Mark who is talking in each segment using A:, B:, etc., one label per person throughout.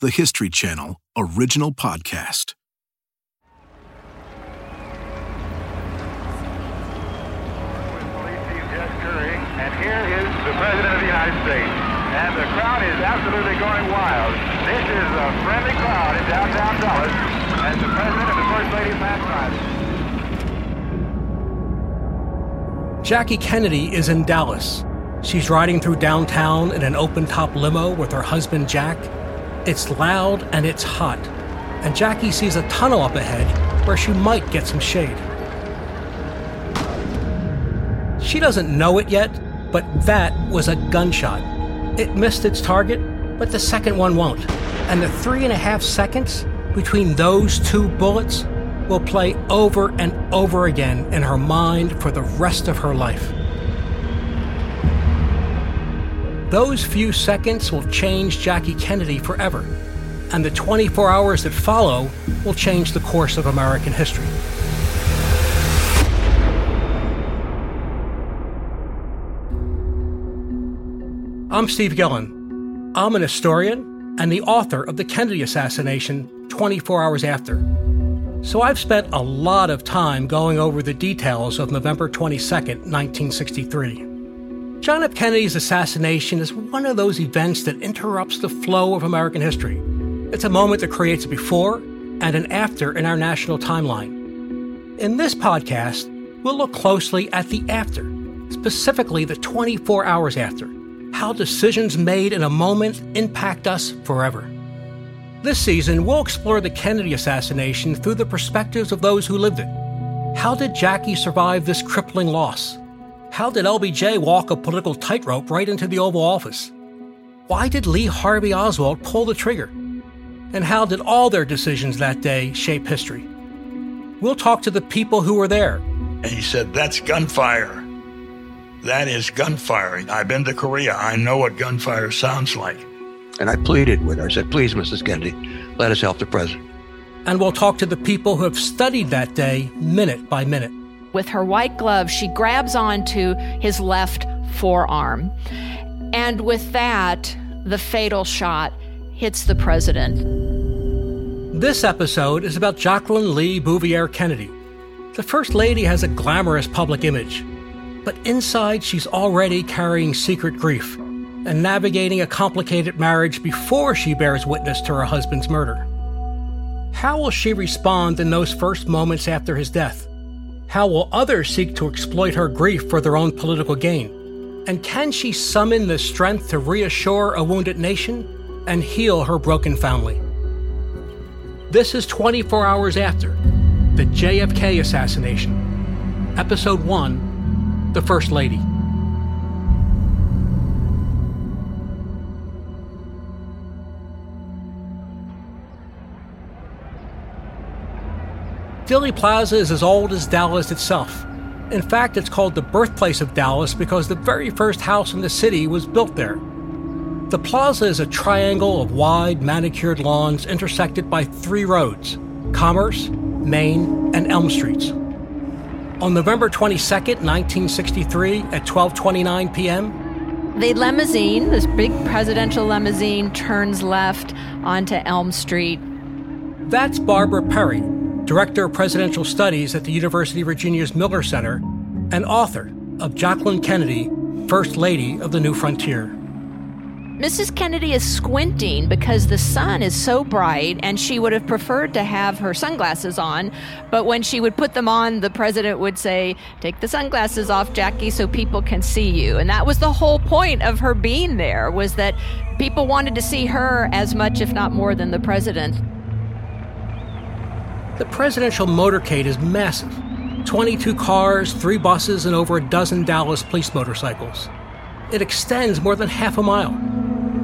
A: the History Channel original podcast.
B: And here is the President of the United States. And the crowd is absolutely going wild. This is a friendly crowd in downtown Dallas as the President and the First Lady pass by.
C: Jackie Kennedy is in Dallas. She's riding through downtown in an open top limo with her husband Jack. It's loud and it's hot, and Jackie sees a tunnel up ahead where she might get some shade. She doesn't know it yet, but that was a gunshot. It missed its target, but the second one won't. And the three and a half seconds between those two bullets will play over and over again in her mind for the rest of her life. Those few seconds will change Jackie Kennedy forever, and the 24 hours that follow will change the course of American history. I'm Steve Gillon. I'm an historian and the author of The Kennedy Assassination 24 Hours After. So I've spent a lot of time going over the details of November 22, 1963. John F. Kennedy's assassination is one of those events that interrupts the flow of American history. It's a moment that creates a before and an after in our national timeline. In this podcast, we'll look closely at the after, specifically the 24 hours after, how decisions made in a moment impact us forever. This season, we'll explore the Kennedy assassination through the perspectives of those who lived it. How did Jackie survive this crippling loss? How did LBJ walk a political tightrope right into the Oval Office? Why did Lee Harvey Oswald pull the trigger? And how did all their decisions that day shape history? We'll talk to the people who were there.
D: And he said, That's gunfire. That is gunfiring. I've been to Korea. I know what gunfire sounds like.
E: And I pleaded with her. I said, Please, Mrs. Kennedy, let us help the president.
C: And we'll talk to the people who have studied that day minute by minute.
F: With her white glove, she grabs onto his left forearm. And with that, the fatal shot hits the president.
C: This episode is about Jacqueline Lee Bouvier Kennedy. The First Lady has a glamorous public image, but inside she's already carrying secret grief and navigating a complicated marriage before she bears witness to her husband's murder. How will she respond in those first moments after his death? How will others seek to exploit her grief for their own political gain? And can she summon the strength to reassure a wounded nation and heal her broken family? This is 24 hours after the JFK assassination. Episode 1 The First Lady. Dealey Plaza is as old as Dallas itself. In fact, it's called the birthplace of Dallas because the very first house in the city was built there. The plaza is a triangle of wide, manicured lawns intersected by three roads Commerce, Main, and Elm Streets. On November 22, 1963, at 12:29 p.m.,
F: the limousine, this big presidential limousine, turns left onto Elm Street.
C: That's Barbara Perry, Director of Presidential Studies at the University of Virginia's Miller Center, and author of Jacqueline Kennedy, First Lady of the New Frontier.
F: Mrs. Kennedy is squinting because the sun is so bright, and she would have preferred to have her sunglasses on. But when she would put them on, the president would say, Take the sunglasses off, Jackie, so people can see you. And that was the whole point of her being there, was that people wanted to see her as much, if not more, than the president.
C: The presidential motorcade is massive 22 cars, three buses, and over a dozen Dallas police motorcycles. It extends more than half a mile.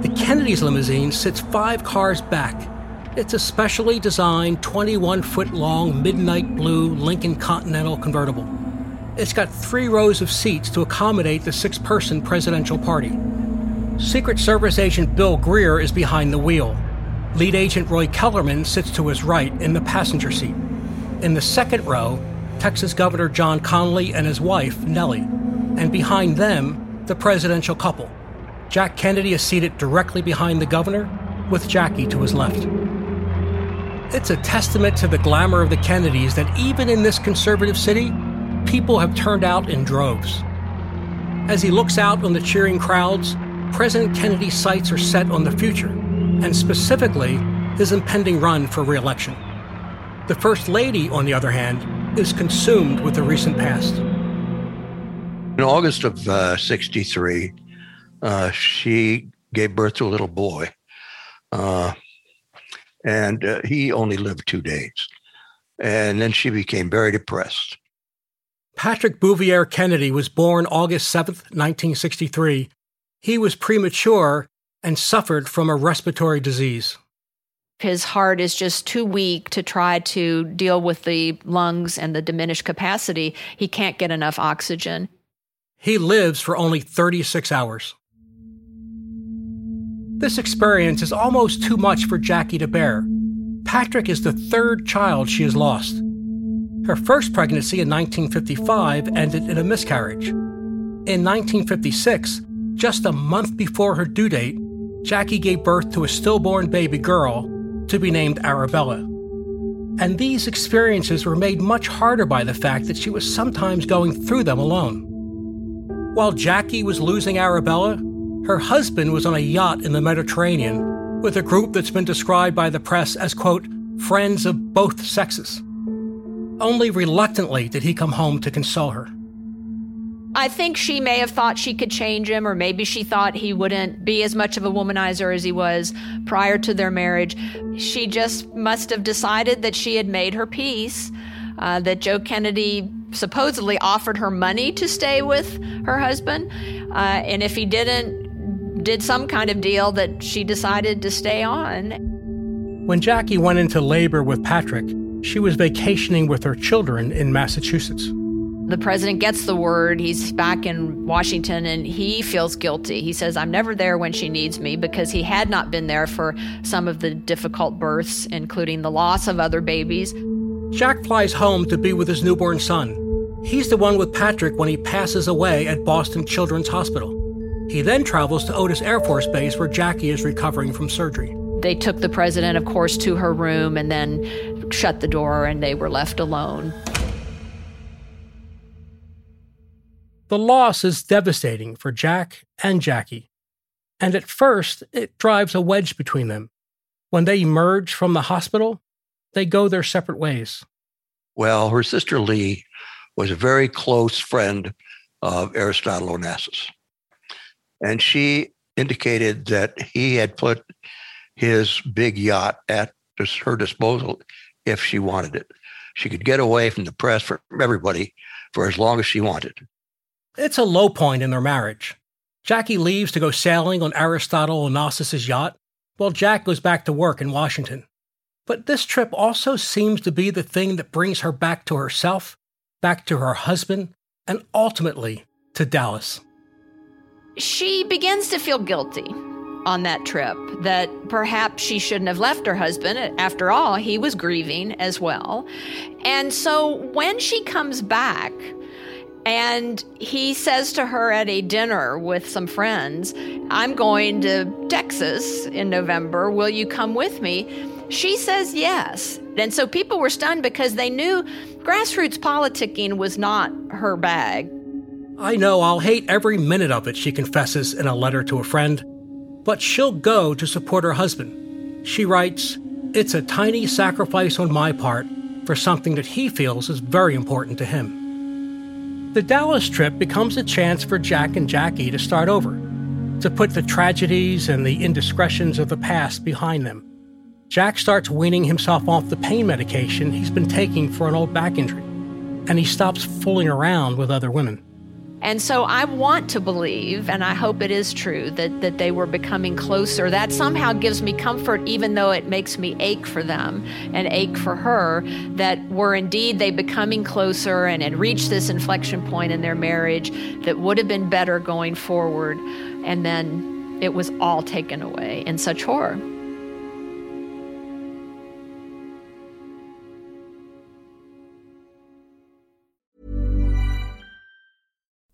C: The Kennedy's limousine sits five cars back. It's a specially designed 21 foot long midnight blue Lincoln Continental convertible. It's got three rows of seats to accommodate the six person presidential party. Secret Service agent Bill Greer is behind the wheel. Lead agent Roy Kellerman sits to his right in the passenger seat. In the second row, Texas Governor John Connally and his wife, Nellie. And behind them, the presidential couple. Jack Kennedy is seated directly behind the governor, with Jackie to his left. It's a testament to the glamour of the Kennedys that even in this conservative city, people have turned out in droves. As he looks out on the cheering crowds, President Kennedy's sights are set on the future, and specifically his impending run for re election. The First Lady, on the other hand, is consumed with the recent past.
E: In August of uh, 63, uh, she gave birth to a little boy. Uh, and uh, he only lived two days. And then she became very depressed.
C: Patrick Bouvier Kennedy was born August 7, 1963. He was premature and suffered from a respiratory disease.
F: His heart is just too weak to try to deal with the lungs and the diminished capacity. He can't get enough oxygen.
C: He lives for only 36 hours. This experience is almost too much for Jackie to bear. Patrick is the third child she has lost. Her first pregnancy in 1955 ended in a miscarriage. In 1956, just a month before her due date, Jackie gave birth to a stillborn baby girl to be named Arabella. And these experiences were made much harder by the fact that she was sometimes going through them alone. While Jackie was losing Arabella, her husband was on a yacht in the Mediterranean with a group that's been described by the press as, quote, friends of both sexes. Only reluctantly did he come home to console her.
F: I think she may have thought she could change him, or maybe she thought he wouldn't be as much of a womanizer as he was prior to their marriage. She just must have decided that she had made her peace, uh, that Joe Kennedy supposedly offered her money to stay with her husband. Uh, and if he didn't, did some kind of deal that she decided to stay on.
C: When Jackie went into labor with Patrick, she was vacationing with her children in Massachusetts.
F: The president gets the word. He's back in Washington and he feels guilty. He says, I'm never there when she needs me because he had not been there for some of the difficult births, including the loss of other babies.
C: Jack flies home to be with his newborn son. He's the one with Patrick when he passes away at Boston Children's Hospital. He then travels to Otis Air Force Base where Jackie is recovering from surgery.
F: They took the president, of course, to her room and then shut the door, and they were left alone.
C: The loss is devastating for Jack and Jackie. And at first, it drives a wedge between them. When they emerge from the hospital, they go their separate ways.
E: Well, her sister Lee was a very close friend of Aristotle Onassis. And she indicated that he had put his big yacht at her disposal if she wanted it. She could get away from the press, from everybody, for as long as she wanted.
C: It's a low point in their marriage. Jackie leaves to go sailing on Aristotle Onassis' yacht, while Jack goes back to work in Washington. But this trip also seems to be the thing that brings her back to herself, back to her husband, and ultimately to Dallas
F: she begins to feel guilty on that trip that perhaps she shouldn't have left her husband. After all, he was grieving as well. And so when she comes back, and he says to her at a dinner with some friends, I'm going to Texas in November. Will you come with me? She says yes. And so people were stunned because they knew grassroots politicking was not her bag.
C: I know I'll hate every minute of it, she confesses in a letter to a friend, but she'll go to support her husband. She writes, It's a tiny sacrifice on my part for something that he feels is very important to him. The Dallas trip becomes a chance for Jack and Jackie to start over, to put the tragedies and the indiscretions of the past behind them. Jack starts weaning himself off the pain medication he's been taking for an old back injury, and he stops fooling around with other women.
F: And so I want to believe, and I hope it is true, that, that they were becoming closer. That somehow gives me comfort, even though it makes me ache for them and ache for her, that were indeed they becoming closer and had reached this inflection point in their marriage that would have been better going forward. And then it was all taken away in such horror.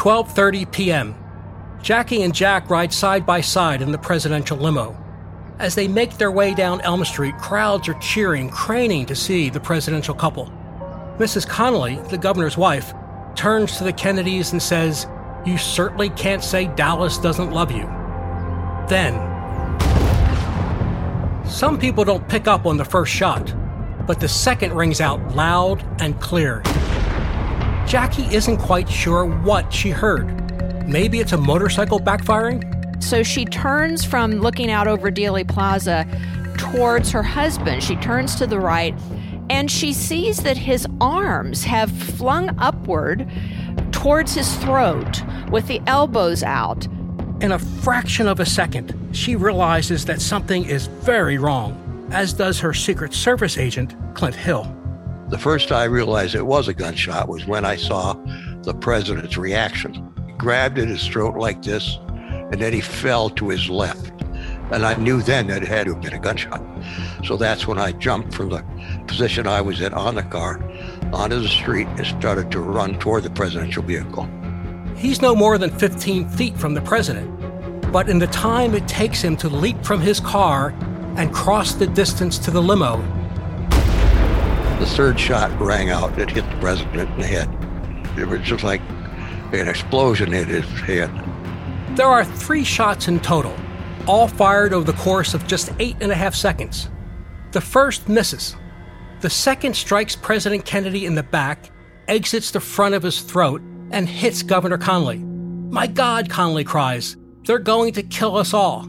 C: Twelve thirty p.m. Jackie and Jack ride side by side in the presidential limo. As they make their way down Elm Street, crowds are cheering, craning to see the presidential couple. Mrs. Connally, the governor's wife, turns to the Kennedys and says, You certainly can't say Dallas doesn't love you. Then, some people don't pick up on the first shot, but the second rings out loud and clear. Jackie isn't quite sure what she heard. Maybe it's a motorcycle backfiring?
F: So she turns from looking out over Dealey Plaza towards her husband. She turns to the right and she sees that his arms have flung upward towards his throat with the elbows out.
C: In a fraction of a second, she realizes that something is very wrong, as does her Secret Service agent, Clint Hill.
E: The first I realized it was a gunshot was when I saw the president's reaction. He grabbed at his throat like this, and then he fell to his left. And I knew then that it had to have been a gunshot. So that's when I jumped from the position I was in on the car onto the street and started to run toward the presidential vehicle.
C: He's no more than 15 feet from the president, but in the time it takes him to leap from his car and cross the distance to the limo,
E: the third shot rang out. It hit the president in the head. It was just like an explosion in his head.
C: There are three shots in total, all fired over the course of just eight and a half seconds. The first misses. The second strikes President Kennedy in the back, exits the front of his throat, and hits Governor Connally. My God, Connally cries, they're going to kill us all.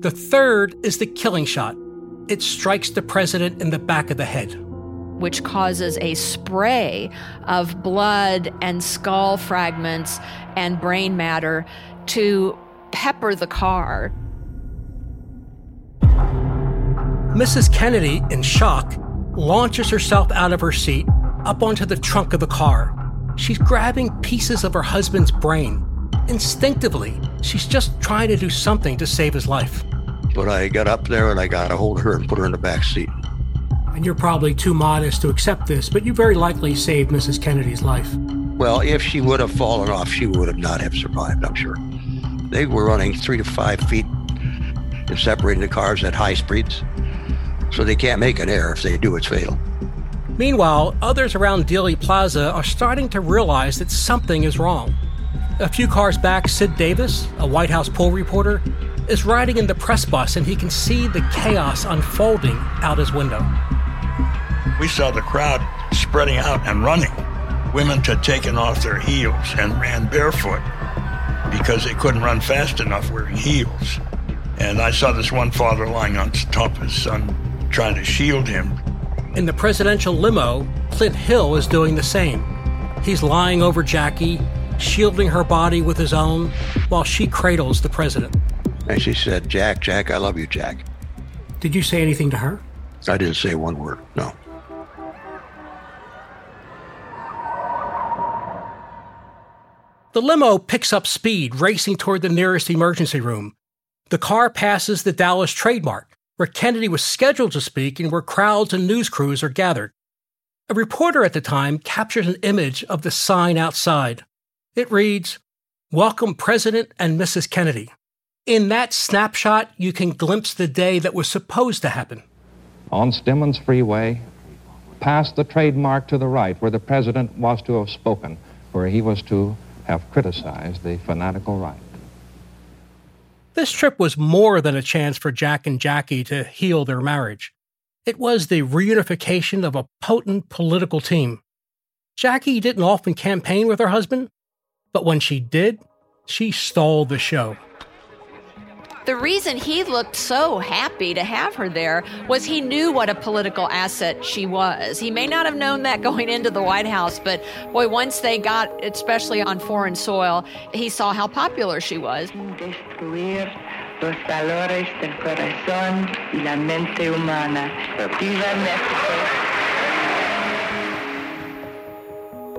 C: The third is the killing shot. It strikes the president in the back of the head.
F: Which causes a spray of blood and skull fragments and brain matter to pepper the car.
C: Mrs. Kennedy, in shock, launches herself out of her seat up onto the trunk of the car. She's grabbing pieces of her husband's brain. Instinctively, she's just trying to do something to save his life.
E: But I got up there and I got a hold of her and put her in the back seat.
C: And you're probably too modest to accept this, but you very likely saved Mrs. Kennedy's life.
E: Well, if she would have fallen off, she would have not have survived, I'm sure. They were running three to five feet and separating the cars at high speeds. So they can't make an error. If they do, it's fatal.
C: Meanwhile, others around Dealey Plaza are starting to realize that something is wrong. A few cars back, Sid Davis, a White House poll reporter, is riding in the press bus and he can see the chaos unfolding out his window.
D: We saw the crowd spreading out and running. Women had taken off their heels and ran barefoot because they couldn't run fast enough wearing heels. And I saw this one father lying on top of his son, trying to shield him.
C: In the presidential limo, Clint Hill is doing the same. He's lying over Jackie, shielding her body with his own, while she cradles the president.
E: And she said, Jack, Jack, I love you, Jack.
C: Did you say anything to her?
E: I didn't say one word, no.
C: The limo picks up speed, racing toward the nearest emergency room. The car passes the Dallas Trade Mart, where Kennedy was scheduled to speak and where crowds and news crews are gathered. A reporter at the time captures an image of the sign outside. It reads, Welcome President and Mrs. Kennedy. In that snapshot, you can glimpse the day that was supposed to happen.
G: On Stemmons Freeway, past the Trade Mart to the right, where the president was to have spoken, where he was to have criticized the fanatical right.
C: This trip was more than a chance for Jack and Jackie to heal their marriage. It was the reunification of a potent political team. Jackie didn't often campaign with her husband, but when she did, she stole the show.
F: The reason he looked so happy to have her there was he knew what a political asset she was. He may not have known that going into the White House, but boy, once they got, especially on foreign soil, he saw how popular she was. los valores del corazón y la mente humana. Viva Mexico.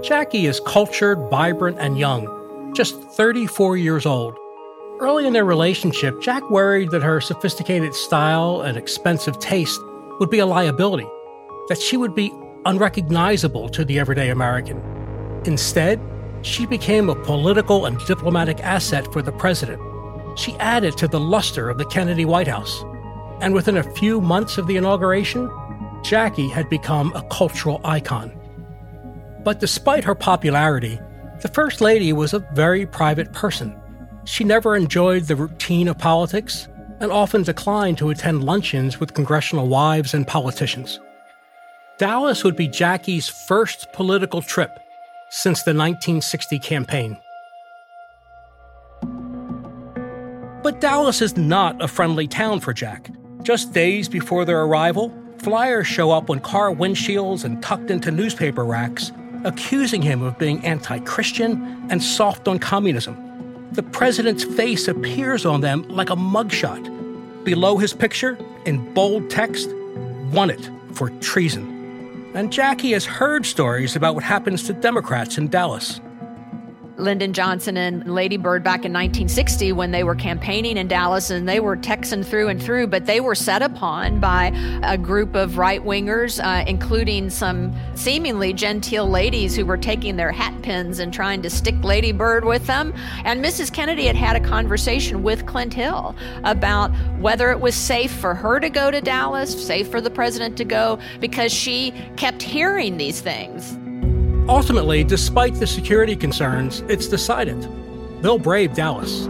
C: Jackie is cultured, vibrant, and young, just 34 years old. Early in their relationship, Jack worried that her sophisticated style and expensive taste would be a liability, that she would be unrecognizable to the everyday American. Instead, she became a political and diplomatic asset for the president. She added to the luster of the Kennedy White House. And within a few months of the inauguration, Jackie had become a cultural icon. But despite her popularity, the First Lady was a very private person. She never enjoyed the routine of politics and often declined to attend luncheons with congressional wives and politicians. Dallas would be Jackie's first political trip since the 1960 campaign. But Dallas is not a friendly town for Jack. Just days before their arrival, flyers show up on car windshields and tucked into newspaper racks accusing him of being anti Christian and soft on communism. The president's face appears on them like a mugshot. Below his picture, in bold text, wanted for treason. And Jackie has heard stories about what happens to Democrats in Dallas.
F: Lyndon Johnson and Lady Bird back in 1960 when they were campaigning in Dallas and they were Texan through and through, but they were set upon by a group of right wingers, uh, including some seemingly genteel ladies who were taking their hat pins and trying to stick Lady Bird with them. And Mrs. Kennedy had had a conversation with Clint Hill about whether it was safe for her to go to Dallas, safe for the president to go, because she kept hearing these things.
C: Ultimately, despite the security concerns, it's decided they'll brave Dallas.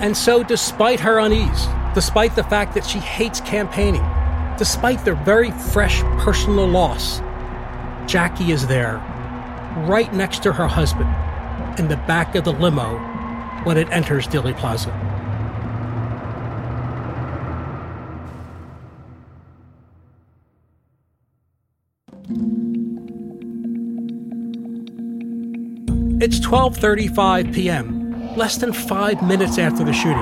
C: And so, despite her unease, despite the fact that she hates campaigning, despite their very fresh personal loss, Jackie is there, right next to her husband, in the back of the limo when it enters Dealey Plaza. It's 12:35 p.m., less than 5 minutes after the shooting.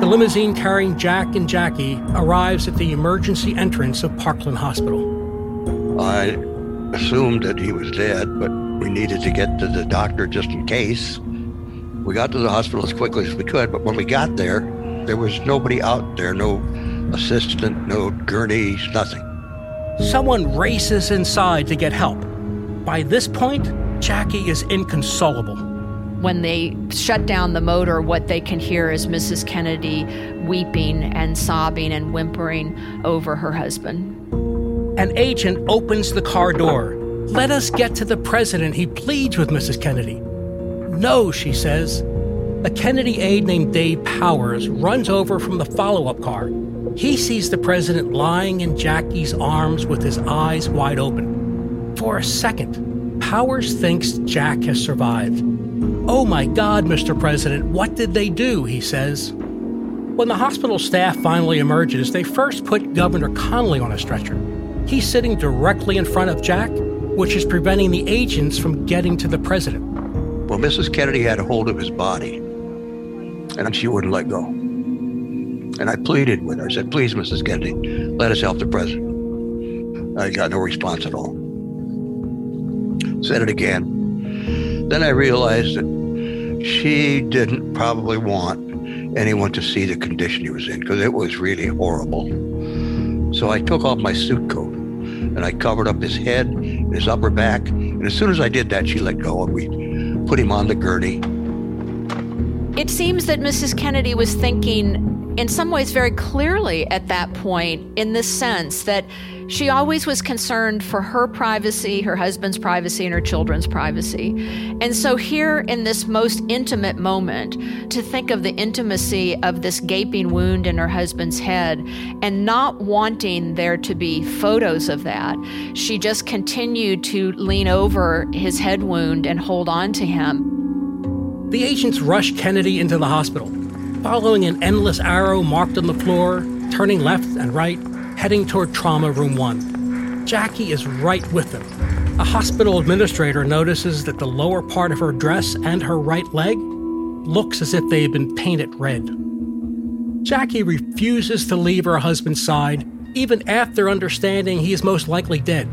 C: The limousine carrying Jack and Jackie arrives at the emergency entrance of Parkland Hospital.
E: I assumed that he was dead, but we needed to get to the doctor just in case. We got to the hospital as quickly as we could, but when we got there, there was nobody out there, no assistant, no gurneys, nothing.
C: Someone races inside to get help. By this point, Jackie is inconsolable.
F: When they shut down the motor, what they can hear is Mrs. Kennedy weeping and sobbing and whimpering over her husband.
C: An agent opens the car door. Let us get to the president, he pleads with Mrs. Kennedy. No, she says. A Kennedy aide named Dave Powers runs over from the follow up car. He sees the president lying in Jackie's arms with his eyes wide open. For a second, Powers thinks Jack has survived. Oh my God, Mr. President, what did they do? He says. When the hospital staff finally emerges, they first put Governor Connally on a stretcher. He's sitting directly in front of Jack, which is preventing the agents from getting to the president.
E: Well, Mrs. Kennedy had a hold of his body, and she wouldn't let go. And I pleaded with her. I said, Please, Mrs. Kennedy, let us help the president. I got no response at all said it again. Then I realized that she didn't probably want anyone to see the condition he was in because it was really horrible. So I took off my suit coat and I covered up his head, his upper back. And as soon as I did that, she let go and we put him on the gurney.
F: It seems that Mrs. Kennedy was thinking in some ways very clearly at that point in the sense that she always was concerned for her privacy, her husband's privacy, and her children's privacy. And so, here in this most intimate moment, to think of the intimacy of this gaping wound in her husband's head and not wanting there to be photos of that, she just continued to lean over his head wound and hold on to him.
C: The agents rush Kennedy into the hospital, following an endless arrow marked on the floor, turning left and right, heading toward trauma room one. Jackie is right with them. A hospital administrator notices that the lower part of her dress and her right leg looks as if they had been painted red. Jackie refuses to leave her husband's side, even after understanding he is most likely dead,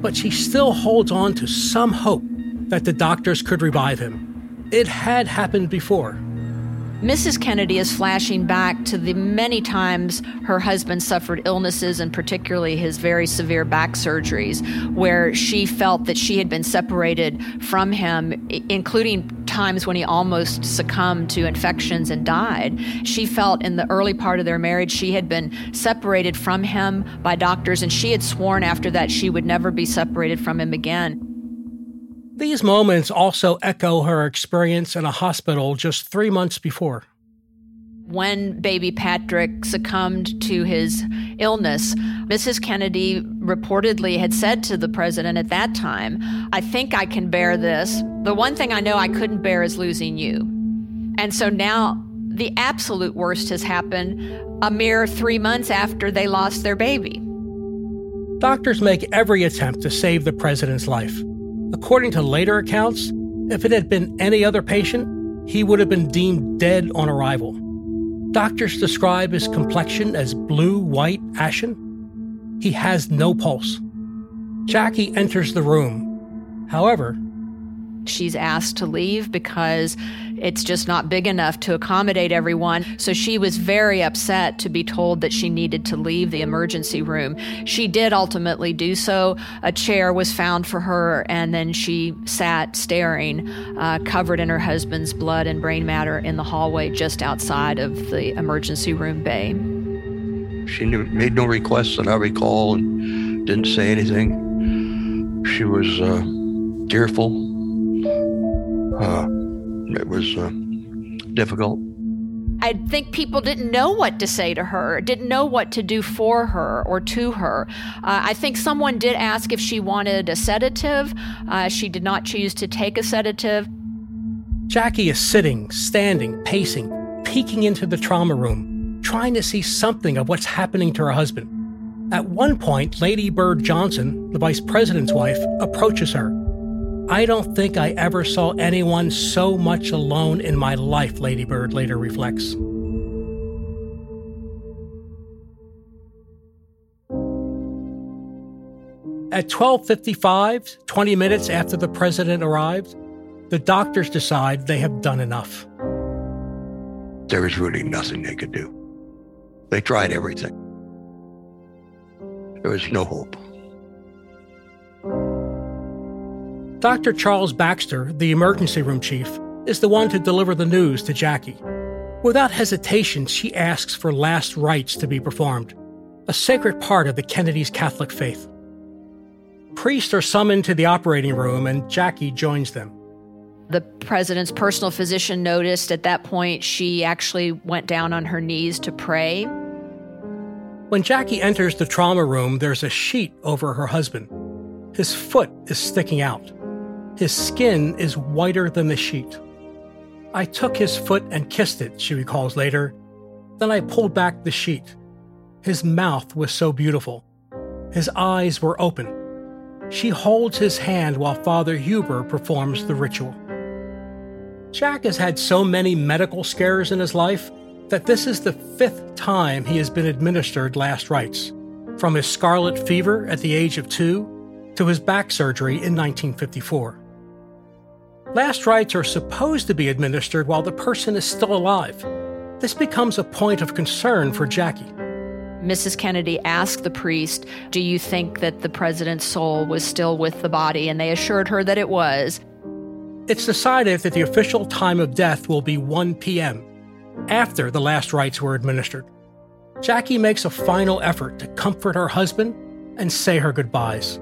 C: but she still holds on to some hope that the doctors could revive him. It had happened before.
F: Mrs. Kennedy is flashing back to the many times her husband suffered illnesses, and particularly his very severe back surgeries, where she felt that she had been separated from him, including times when he almost succumbed to infections and died. She felt in the early part of their marriage she had been separated from him by doctors, and she had sworn after that she would never be separated from him again.
C: These moments also echo her experience in a hospital just three months before.
F: When baby Patrick succumbed to his illness, Mrs. Kennedy reportedly had said to the president at that time, I think I can bear this. The one thing I know I couldn't bear is losing you. And so now the absolute worst has happened a mere three months after they lost their baby.
C: Doctors make every attempt to save the president's life. According to later accounts, if it had been any other patient, he would have been deemed dead on arrival. Doctors describe his complexion as blue, white, ashen. He has no pulse. Jackie enters the room. However,
F: she's asked to leave because it's just not big enough to accommodate everyone. So she was very upset to be told that she needed to leave the emergency room. She did ultimately do so. A chair was found for her, and then she sat staring, uh, covered in her husband's blood and brain matter in the hallway just outside of the emergency room bay.
E: She made no requests that I recall and didn't say anything. She was uh, tearful. Uh, it was uh, difficult.
F: I think people didn't know what to say to her, didn't know what to do for her or to her. Uh, I think someone did ask if she wanted a sedative. Uh, she did not choose to take a sedative.
C: Jackie is sitting, standing, pacing, peeking into the trauma room, trying to see something of what's happening to her husband. At one point, Lady Bird Johnson, the vice president's wife, approaches her I don't think I ever saw anyone so much alone in my life, Lady Bird later reflects. At 12:55, 20 minutes after the president arrived, the doctors decide they have done enough.
E: There was really nothing they could do. They tried everything. There was no hope.
C: Dr. Charles Baxter, the emergency room chief, is the one to deliver the news to Jackie. Without hesitation, she asks for last rites to be performed, a sacred part of the Kennedys' Catholic faith. Priests are summoned to the operating room, and Jackie joins them.
F: The president's personal physician noticed at that point she actually went down on her knees to pray.
C: When Jackie enters the trauma room, there's a sheet over her husband. His foot is sticking out. His skin is whiter than the sheet. I took his foot and kissed it, she recalls later. Then I pulled back the sheet. His mouth was so beautiful. His eyes were open. She holds his hand while Father Huber performs the ritual. Jack has had so many medical scares in his life that this is the fifth time he has been administered last rites, from his scarlet fever at the age of two to his back surgery in 1954. Last rites are supposed to be administered while the person is still alive. This becomes a point of concern for Jackie.
F: Mrs. Kennedy asked the priest, Do you think that the president's soul was still with the body? And they assured her that it was.
C: It's decided that the official time of death will be 1 p.m., after the last rites were administered. Jackie makes a final effort to comfort her husband and say her goodbyes.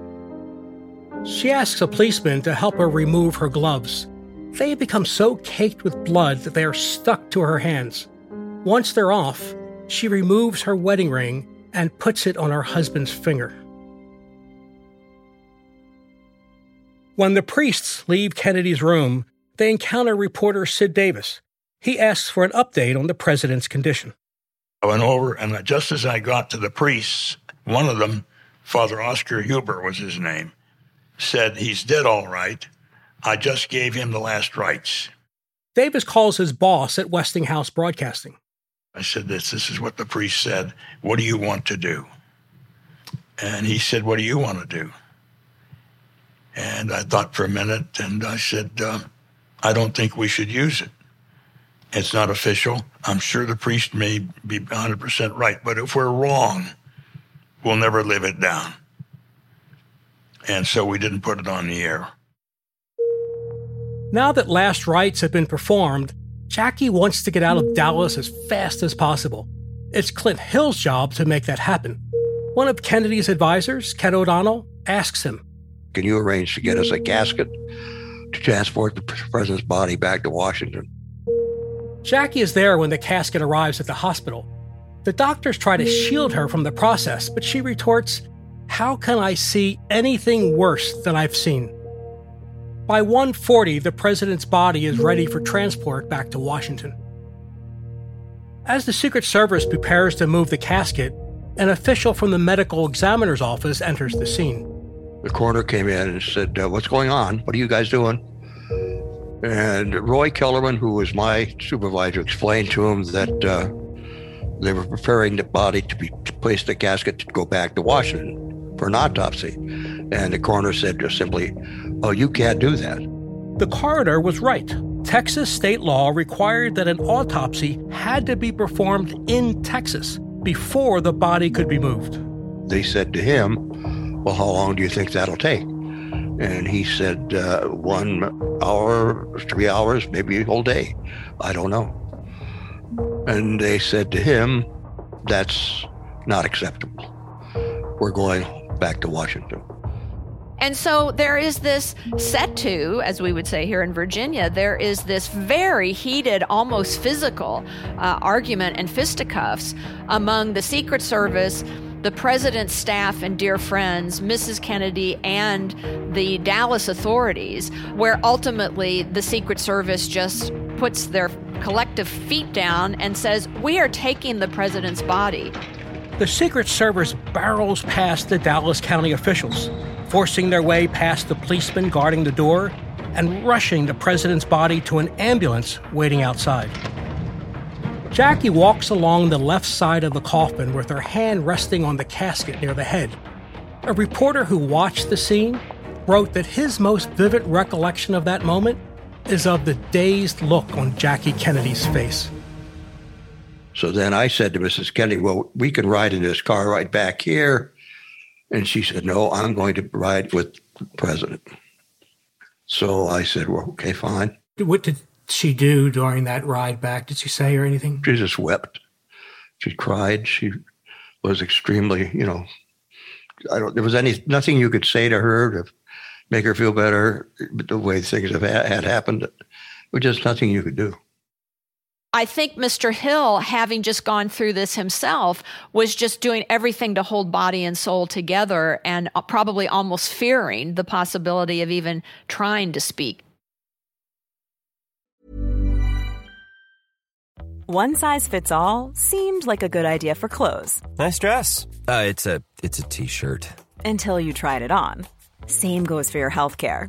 C: She asks a policeman to help her remove her gloves. They become so caked with blood that they are stuck to her hands. Once they're off, she removes her wedding ring and puts it on her husband's finger. When the priests leave Kennedy's room, they encounter reporter Sid Davis. He asks for an update on the president's condition.
D: I went over, and just as I got to the priests, one of them, Father Oscar Huber was his name, said, He's dead all right. I just gave him the last rites.
C: Davis calls his boss at Westinghouse Broadcasting.
D: I said, This, this is what the priest said. What do you want to do? And he said, What do you want to do? And I thought for a minute, and I said, uh, I don't think we should use it. It's not official. I'm sure the priest may be 100% right, but if we're wrong, we'll never live it down. And so we didn't put it on the air.
C: Now that last rites have been performed, Jackie wants to get out of Dallas as fast as possible. It's Clint Hill's job to make that happen. One of Kennedy's advisors, Ken O'Donnell, asks him
E: Can you arrange to get us a casket to transport the president's body back to Washington?
C: Jackie is there when the casket arrives at the hospital. The doctors try to shield her from the process, but she retorts, How can I see anything worse than I've seen? By 1:40, the president's body is ready for transport back to Washington. As the Secret Service prepares to move the casket, an official from the medical examiner's office enters the scene.
E: The coroner came in and said, uh, "What's going on? What are you guys doing?" And Roy Kellerman, who was my supervisor, explained to him that uh, they were preparing the body to be to place the casket to go back to Washington for an autopsy. And the coroner said just simply, Oh, you can't do that.
C: The coroner was right. Texas state law required that an autopsy had to be performed in Texas before the body could be moved.
E: They said to him, Well, how long do you think that'll take? And he said, uh, One hour, three hours, maybe a whole day. I don't know. And they said to him, That's not acceptable. We're going back to Washington.
F: And so there is this set to, as we would say here in Virginia, there is this very heated, almost physical uh, argument and fisticuffs among the Secret Service, the president's staff and dear friends, Mrs. Kennedy, and the Dallas authorities, where ultimately the Secret Service just puts their collective feet down and says, We are taking the president's body.
C: The Secret Service barrels past the Dallas County officials forcing their way past the policemen guarding the door and rushing the president's body to an ambulance waiting outside. Jackie walks along the left side of the coffin with her hand resting on the casket near the head. A reporter who watched the scene wrote that his most vivid recollection of that moment is of the dazed look on Jackie Kennedy's face.
E: So then I said to Mrs. Kennedy, Well, we can ride in this car right back here and she said, No, I'm going to ride with the president. So I said, Well, okay, fine.
C: What did she do during that ride back? Did she say or anything?
E: She just wept. She cried. She was extremely, you know, I don't, there was any, nothing you could say to her to make her feel better. The way things have had happened, there was just nothing you could do.
F: I think Mr. Hill, having just gone through this himself, was just doing everything to hold body and soul together and uh, probably almost fearing the possibility of even trying to speak.
H: One size fits all seemed like a good idea for clothes.
I: Nice dress. Uh, it's a it's a t-shirt.
H: Until you tried it on. Same goes for your health care.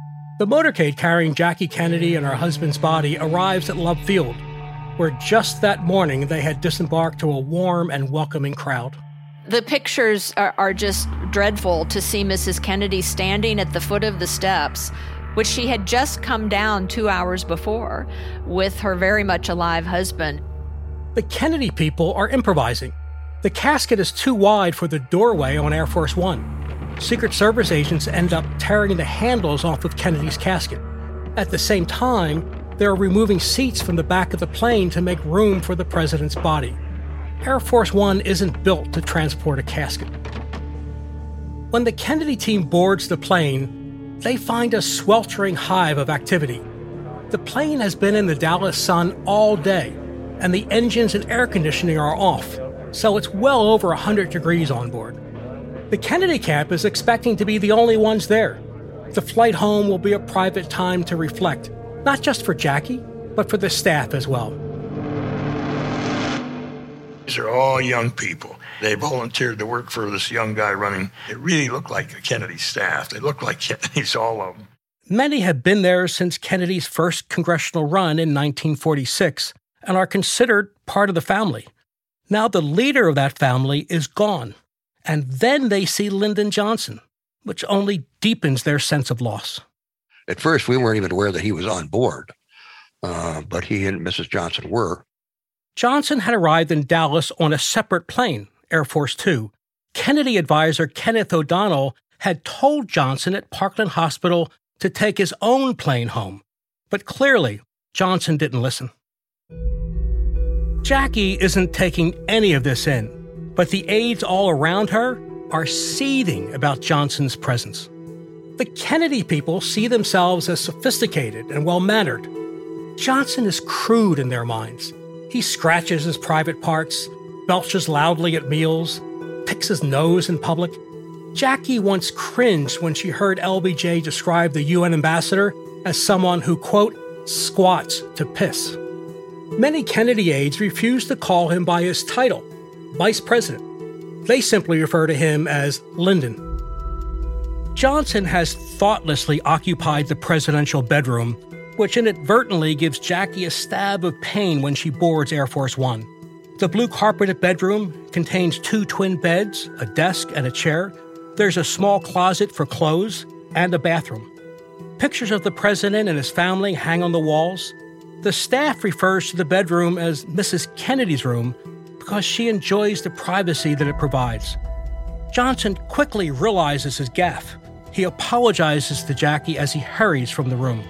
C: The motorcade carrying Jackie Kennedy and her husband's body arrives at Love Field, where just that morning they had disembarked to a warm and welcoming crowd.
F: The pictures are, are, just dreadful to see Mrs. Kennedy standing at the foot of the steps, which she had just come down two hours before, with her very much alive husband.
C: The Kennedy people are improvising. The casket is too wide for the doorway on Air Force One. Secret Service agents end up tearing the handles off of Kennedy's casket. At the same time, they're removing seats from the back of the plane to make room for the president's body. Air Force One isn't built to transport a casket. When the Kennedy team boards the plane, they find a sweltering hive of activity. The plane has been in the Dallas sun all day, and the engines and air conditioning are off, so it's well over 100 degrees on board. The Kennedy camp is expecting to be the only ones there. The flight home will be a private time to reflect, not just for Jackie, but for the staff as well.
D: These are all young people. They volunteered to work for this young guy running. It really looked like a Kennedy staff. They looked like Kennedys, all of them.
C: Many have been there since Kennedy's first congressional run in 1946 and are considered part of the family. Now, the leader of that family is gone. And then they see Lyndon Johnson, which only deepens their sense of loss.
E: At first, we weren't even aware that he was on board, uh, but he and Mrs. Johnson were.
C: Johnson had arrived in Dallas on a separate plane, Air Force Two. Kennedy advisor Kenneth O'Donnell had told Johnson at Parkland Hospital to take his own plane home, but clearly Johnson didn't listen. Jackie isn't taking any of this in but the aides all around her are seething about Johnson's presence. The Kennedy people see themselves as sophisticated and well mannered. Johnson is crude in their minds. He scratches his private parts, belches loudly at meals, picks his nose in public. Jackie once cringed when she heard LBJ describe the UN ambassador as someone who, quote, squats to piss. Many Kennedy aides refused to call him by his title vice president. They simply refer to him as Lyndon. Johnson has thoughtlessly occupied the presidential bedroom, which inadvertently gives Jackie a stab of pain when she boards Air Force One. The blue carpeted bedroom contains two twin beds, a desk, and a chair. There's a small closet for clothes and a bathroom. Pictures of the president and his family hang on the walls. The staff refers to the bedroom as Mrs. Kennedy's room because she enjoys the privacy that it provides. Johnson quickly realizes his gaffe. He apologizes to Jackie as he hurries from the room.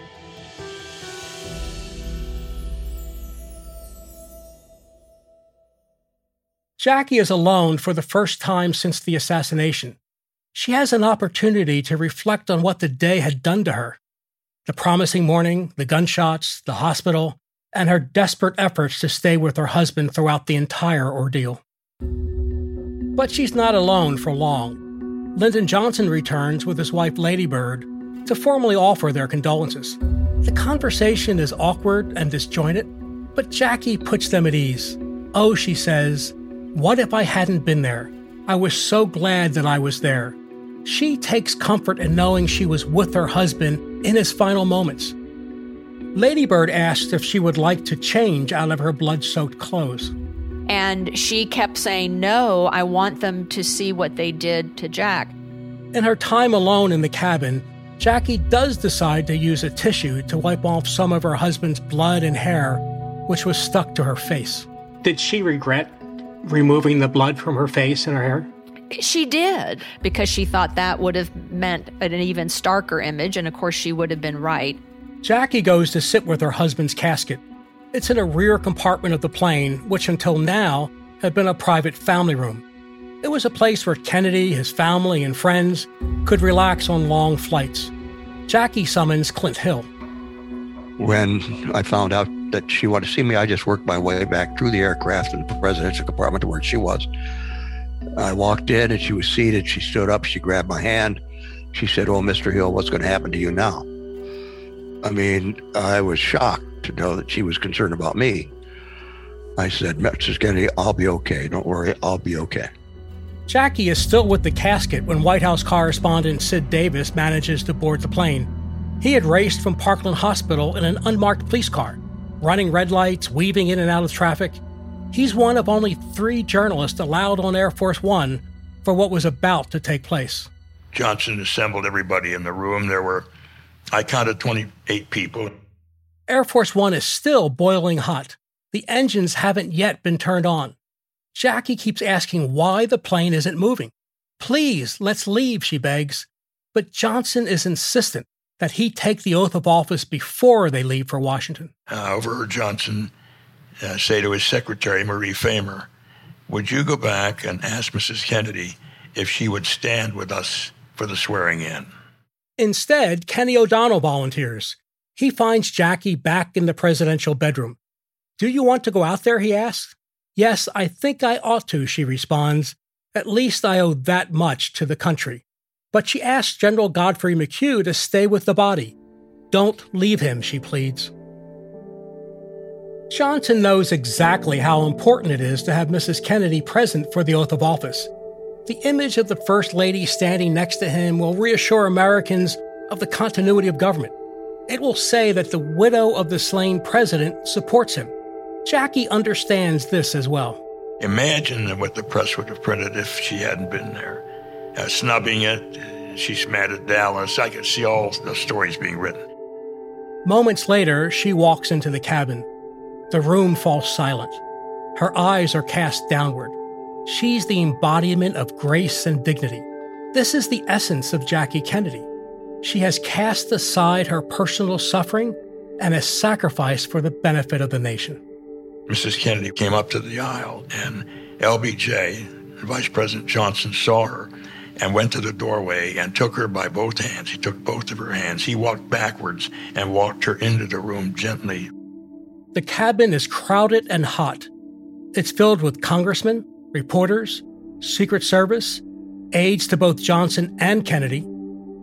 C: Jackie is alone for the first time since the assassination. She has an opportunity to reflect on what the day had done to her. The promising morning, the gunshots, the hospital, and her desperate efforts to stay with her husband throughout the entire ordeal. But she's not alone for long. Lyndon Johnson returns with his wife Lady Bird to formally offer their condolences. The conversation is awkward and disjointed, but Jackie puts them at ease. Oh, she says, what if I hadn't been there? I was so glad that I was there. She takes comfort in knowing she was with her husband in his final moments. Lady Bird asked if she would like to change out of her blood soaked clothes.
F: And she kept saying, No, I want them to see what they did to Jack.
C: In her time alone in the cabin, Jackie does decide to use a tissue to wipe off some of her husband's blood and hair, which was stuck to her face. Did she regret removing the blood from her face and her hair?
F: She did, because she thought that would have meant an even starker image, and of course, she would have been right.
C: Jackie goes to sit with her husband's casket. It's in a rear compartment of the plane, which until now had been a private family room. It was a place where Kennedy, his family, and friends could relax on long flights. Jackie summons Clint Hill.
E: When I found out that she wanted to see me, I just worked my way back through the aircraft in the presidential compartment to where she was. I walked in and she was seated. She stood up. She grabbed my hand. She said, Oh, Mr. Hill, what's going to happen to you now? I mean, I was shocked to know that she was concerned about me. I said, Mrs. Kennedy, I'll be okay. Don't worry, I'll be okay.
C: Jackie is still with the casket when White House correspondent Sid Davis manages to board the plane. He had raced from Parkland Hospital in an unmarked police car, running red lights, weaving in and out of traffic. He's one of only three journalists allowed on Air Force One for what was about to take place.
D: Johnson assembled everybody in the room. There were, I counted 28 people.
C: Air Force One is still boiling hot. The engines haven't yet been turned on. Jackie keeps asking why the plane isn't moving. Please, let's leave, she begs. But Johnson is insistent that he take the oath of office before they leave for Washington.
D: Uh, overheard Johnson uh, say to his secretary, Marie Fehmer, Would you go back and ask Mrs. Kennedy if she would stand with us for the swearing in?
C: Instead, Kenny O'Donnell volunteers. He finds Jackie back in the presidential bedroom. Do you want to go out there? he asks. Yes, I think I ought to, she responds. At least I owe that much to the country. But she asks General Godfrey McHugh to stay with the body. Don't leave him, she pleads. Johnson knows exactly how important it is to have Mrs. Kennedy present for the oath of office. The image of the First Lady standing next to him will reassure Americans of the continuity of government. It will say that the widow of the slain president supports him. Jackie understands this as well.
D: Imagine what the press would have printed if she hadn't been there. Uh, snubbing it, she's mad at Dallas. I could see all the stories being written.
C: Moments later, she walks into the cabin. The room falls silent. Her eyes are cast downward. She's the embodiment of grace and dignity. This is the essence of Jackie Kennedy. She has cast aside her personal suffering and has sacrificed for the benefit of the nation.
D: Mrs. Kennedy came up to the aisle, and LBJ, Vice President Johnson, saw her and went to the doorway and took her by both hands. He took both of her hands. He walked backwards and walked her into the room gently.
C: The cabin is crowded and hot. It's filled with congressmen, reporters, Secret Service, aides to both Johnson and Kennedy.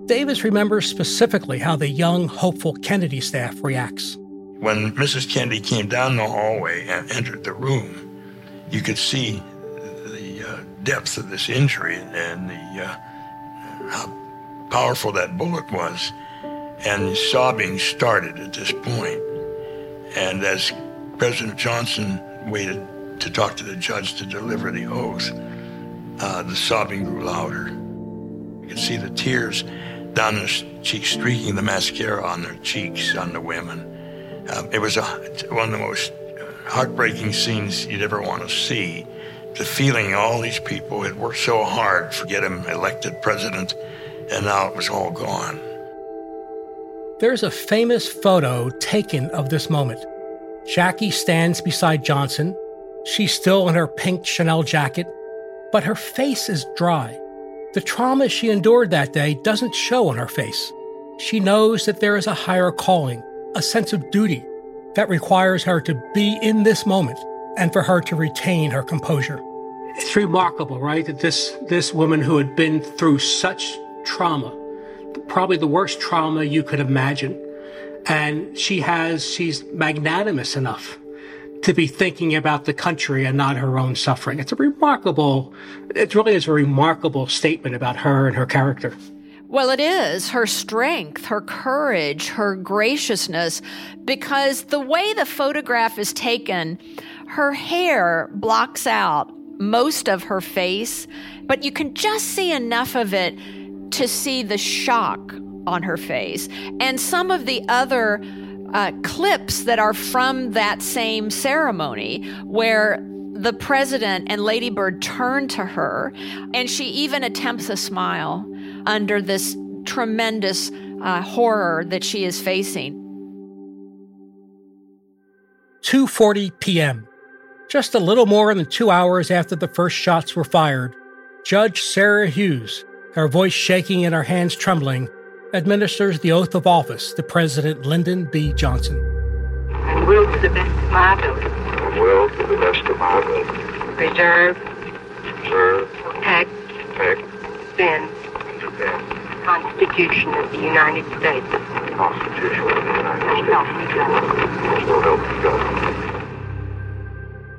C: Davis remembers specifically how the young, hopeful Kennedy staff reacts.
D: When Mrs. Kennedy came down the hallway and entered the room, you could see the uh, depth of this injury and the uh, how powerful that bullet was. And sobbing started at this point. And as President Johnson waited to talk to the judge to deliver the oath, uh, the sobbing grew louder. You could see the tears down the cheeks, streaking the mascara on their cheeks on the women. Um, it was a, one of the most heartbreaking scenes you'd ever want to see. The feeling all these people had worked so hard to get him elected president, and now it was all gone.
C: There's a famous photo taken of this moment. Jackie stands beside Johnson. She's still in her pink Chanel jacket, but her face is dry. The trauma she endured that day doesn't show on her face. She knows that there is a higher calling, a sense of duty that requires her to be in this moment and for her to retain her composure. It's remarkable, right? That this, this woman who had been through such trauma, probably the worst trauma you could imagine, and she has, she's magnanimous enough to be thinking about the country and not her own suffering. It's a remarkable, it really is a remarkable statement about her and her character.
F: Well, it is her strength, her courage, her graciousness, because the way the photograph is taken, her hair blocks out most of her face, but you can just see enough of it to see the shock on her face. And some of the other uh, clips that are from that same ceremony where the president and Lady Bird turn to her, and she even attempts a smile under this tremendous uh, horror that she is facing.
C: 2:40 p.m. Just a little more than 2 hours after the first shots were fired, Judge Sarah Hughes, her voice shaking and her hands trembling, administers the oath of office to President Lyndon B. Johnson.
J: And will to the best of my ability.
K: And will to the best of my ability.
J: Preserve.
K: Preserve.
J: Protect.
K: Protect.
J: Defend.
K: Defend.
J: The Constitution of the United States.
K: The Constitution of the United
J: So help me God.
K: So help me God.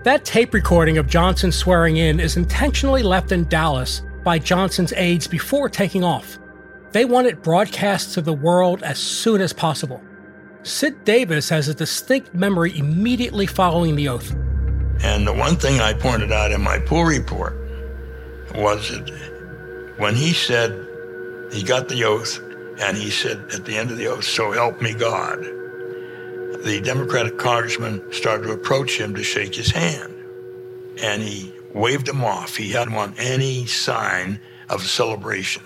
C: That tape recording of Johnson swearing in is intentionally left in Dallas by Johnson's aides before taking off. They want it broadcast to the world as soon as possible. Sid Davis has a distinct memory immediately following the oath.
D: And the one thing I pointed out in my pool report was that when he said he got the oath and he said at the end of the oath, So help me God, the Democratic congressman started to approach him to shake his hand. And he waved him off. He hadn't want any sign of celebration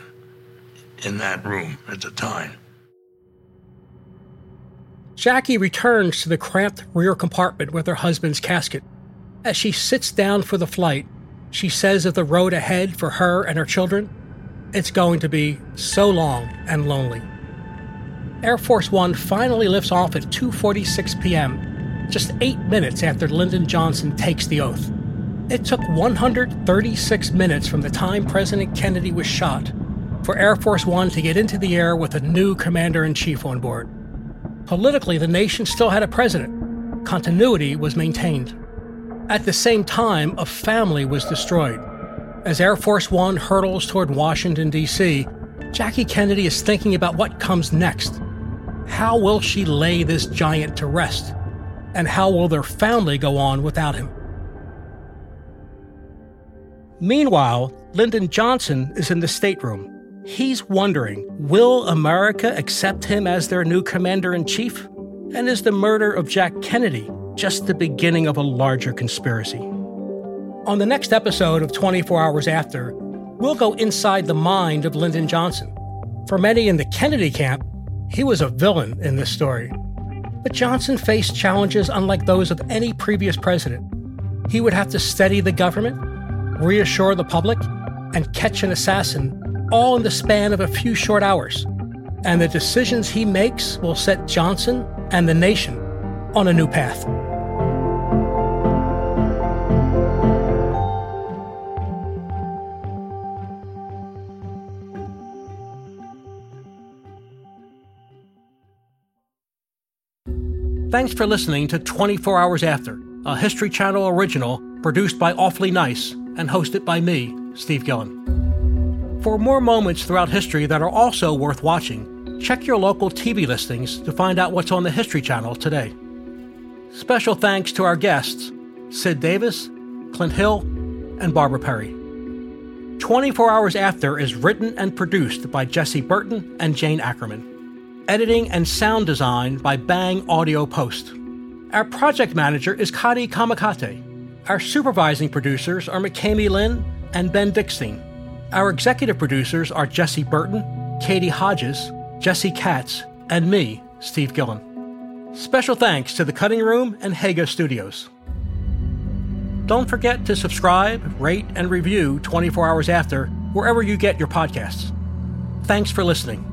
D: in that room at the time.
C: Jackie returns to the cramped rear compartment with her husband's casket. As she sits down for the flight, she says of the road ahead for her and her children, it's going to be so long and lonely. Air Force One finally lifts off at 2:46 p.m., just 8 minutes after Lyndon Johnson takes the oath. It took 136 minutes from the time President Kennedy was shot for Air Force One to get into the air with a new commander in chief on board. Politically, the nation still had a president. Continuity was maintained. At the same time, a family was destroyed. As Air Force One hurtles toward Washington, D.C., Jackie Kennedy is thinking about what comes next. How will she lay this giant to rest? And how will their family go on without him? Meanwhile, Lyndon Johnson is in the stateroom. He's wondering will America accept him as their new commander in chief? And is the murder of Jack Kennedy just the beginning of a larger conspiracy? On the next episode of 24 Hours After, we'll go inside the mind of Lyndon Johnson. For many in the Kennedy camp, he was a villain in this story. But Johnson faced challenges unlike those of any previous president. He would have to steady the government, reassure the public, and catch an assassin all in the span of a few short hours. And the decisions he makes will set Johnson and the nation on a new path. Thanks for listening to 24 Hours After, a History Channel original produced by Awfully Nice and hosted by me, Steve Gillon. For more moments throughout history that are also worth watching, check your local TV listings to find out what's on the History Channel today. Special thanks to our guests, Sid Davis, Clint Hill, and Barbara Perry. 24 Hours After is written and produced by Jesse Burton and Jane Ackerman. Editing and sound design by Bang Audio Post. Our project manager is Kadi Kamikate. Our supervising producers are McKamey Lynn and Ben Dickstein. Our executive producers are Jesse Burton, Katie Hodges, Jesse Katz, and me, Steve Gillon. Special thanks to the Cutting Room and Haga Studios. Don't forget to subscribe, rate, and review 24 Hours After wherever you get your podcasts. Thanks for listening.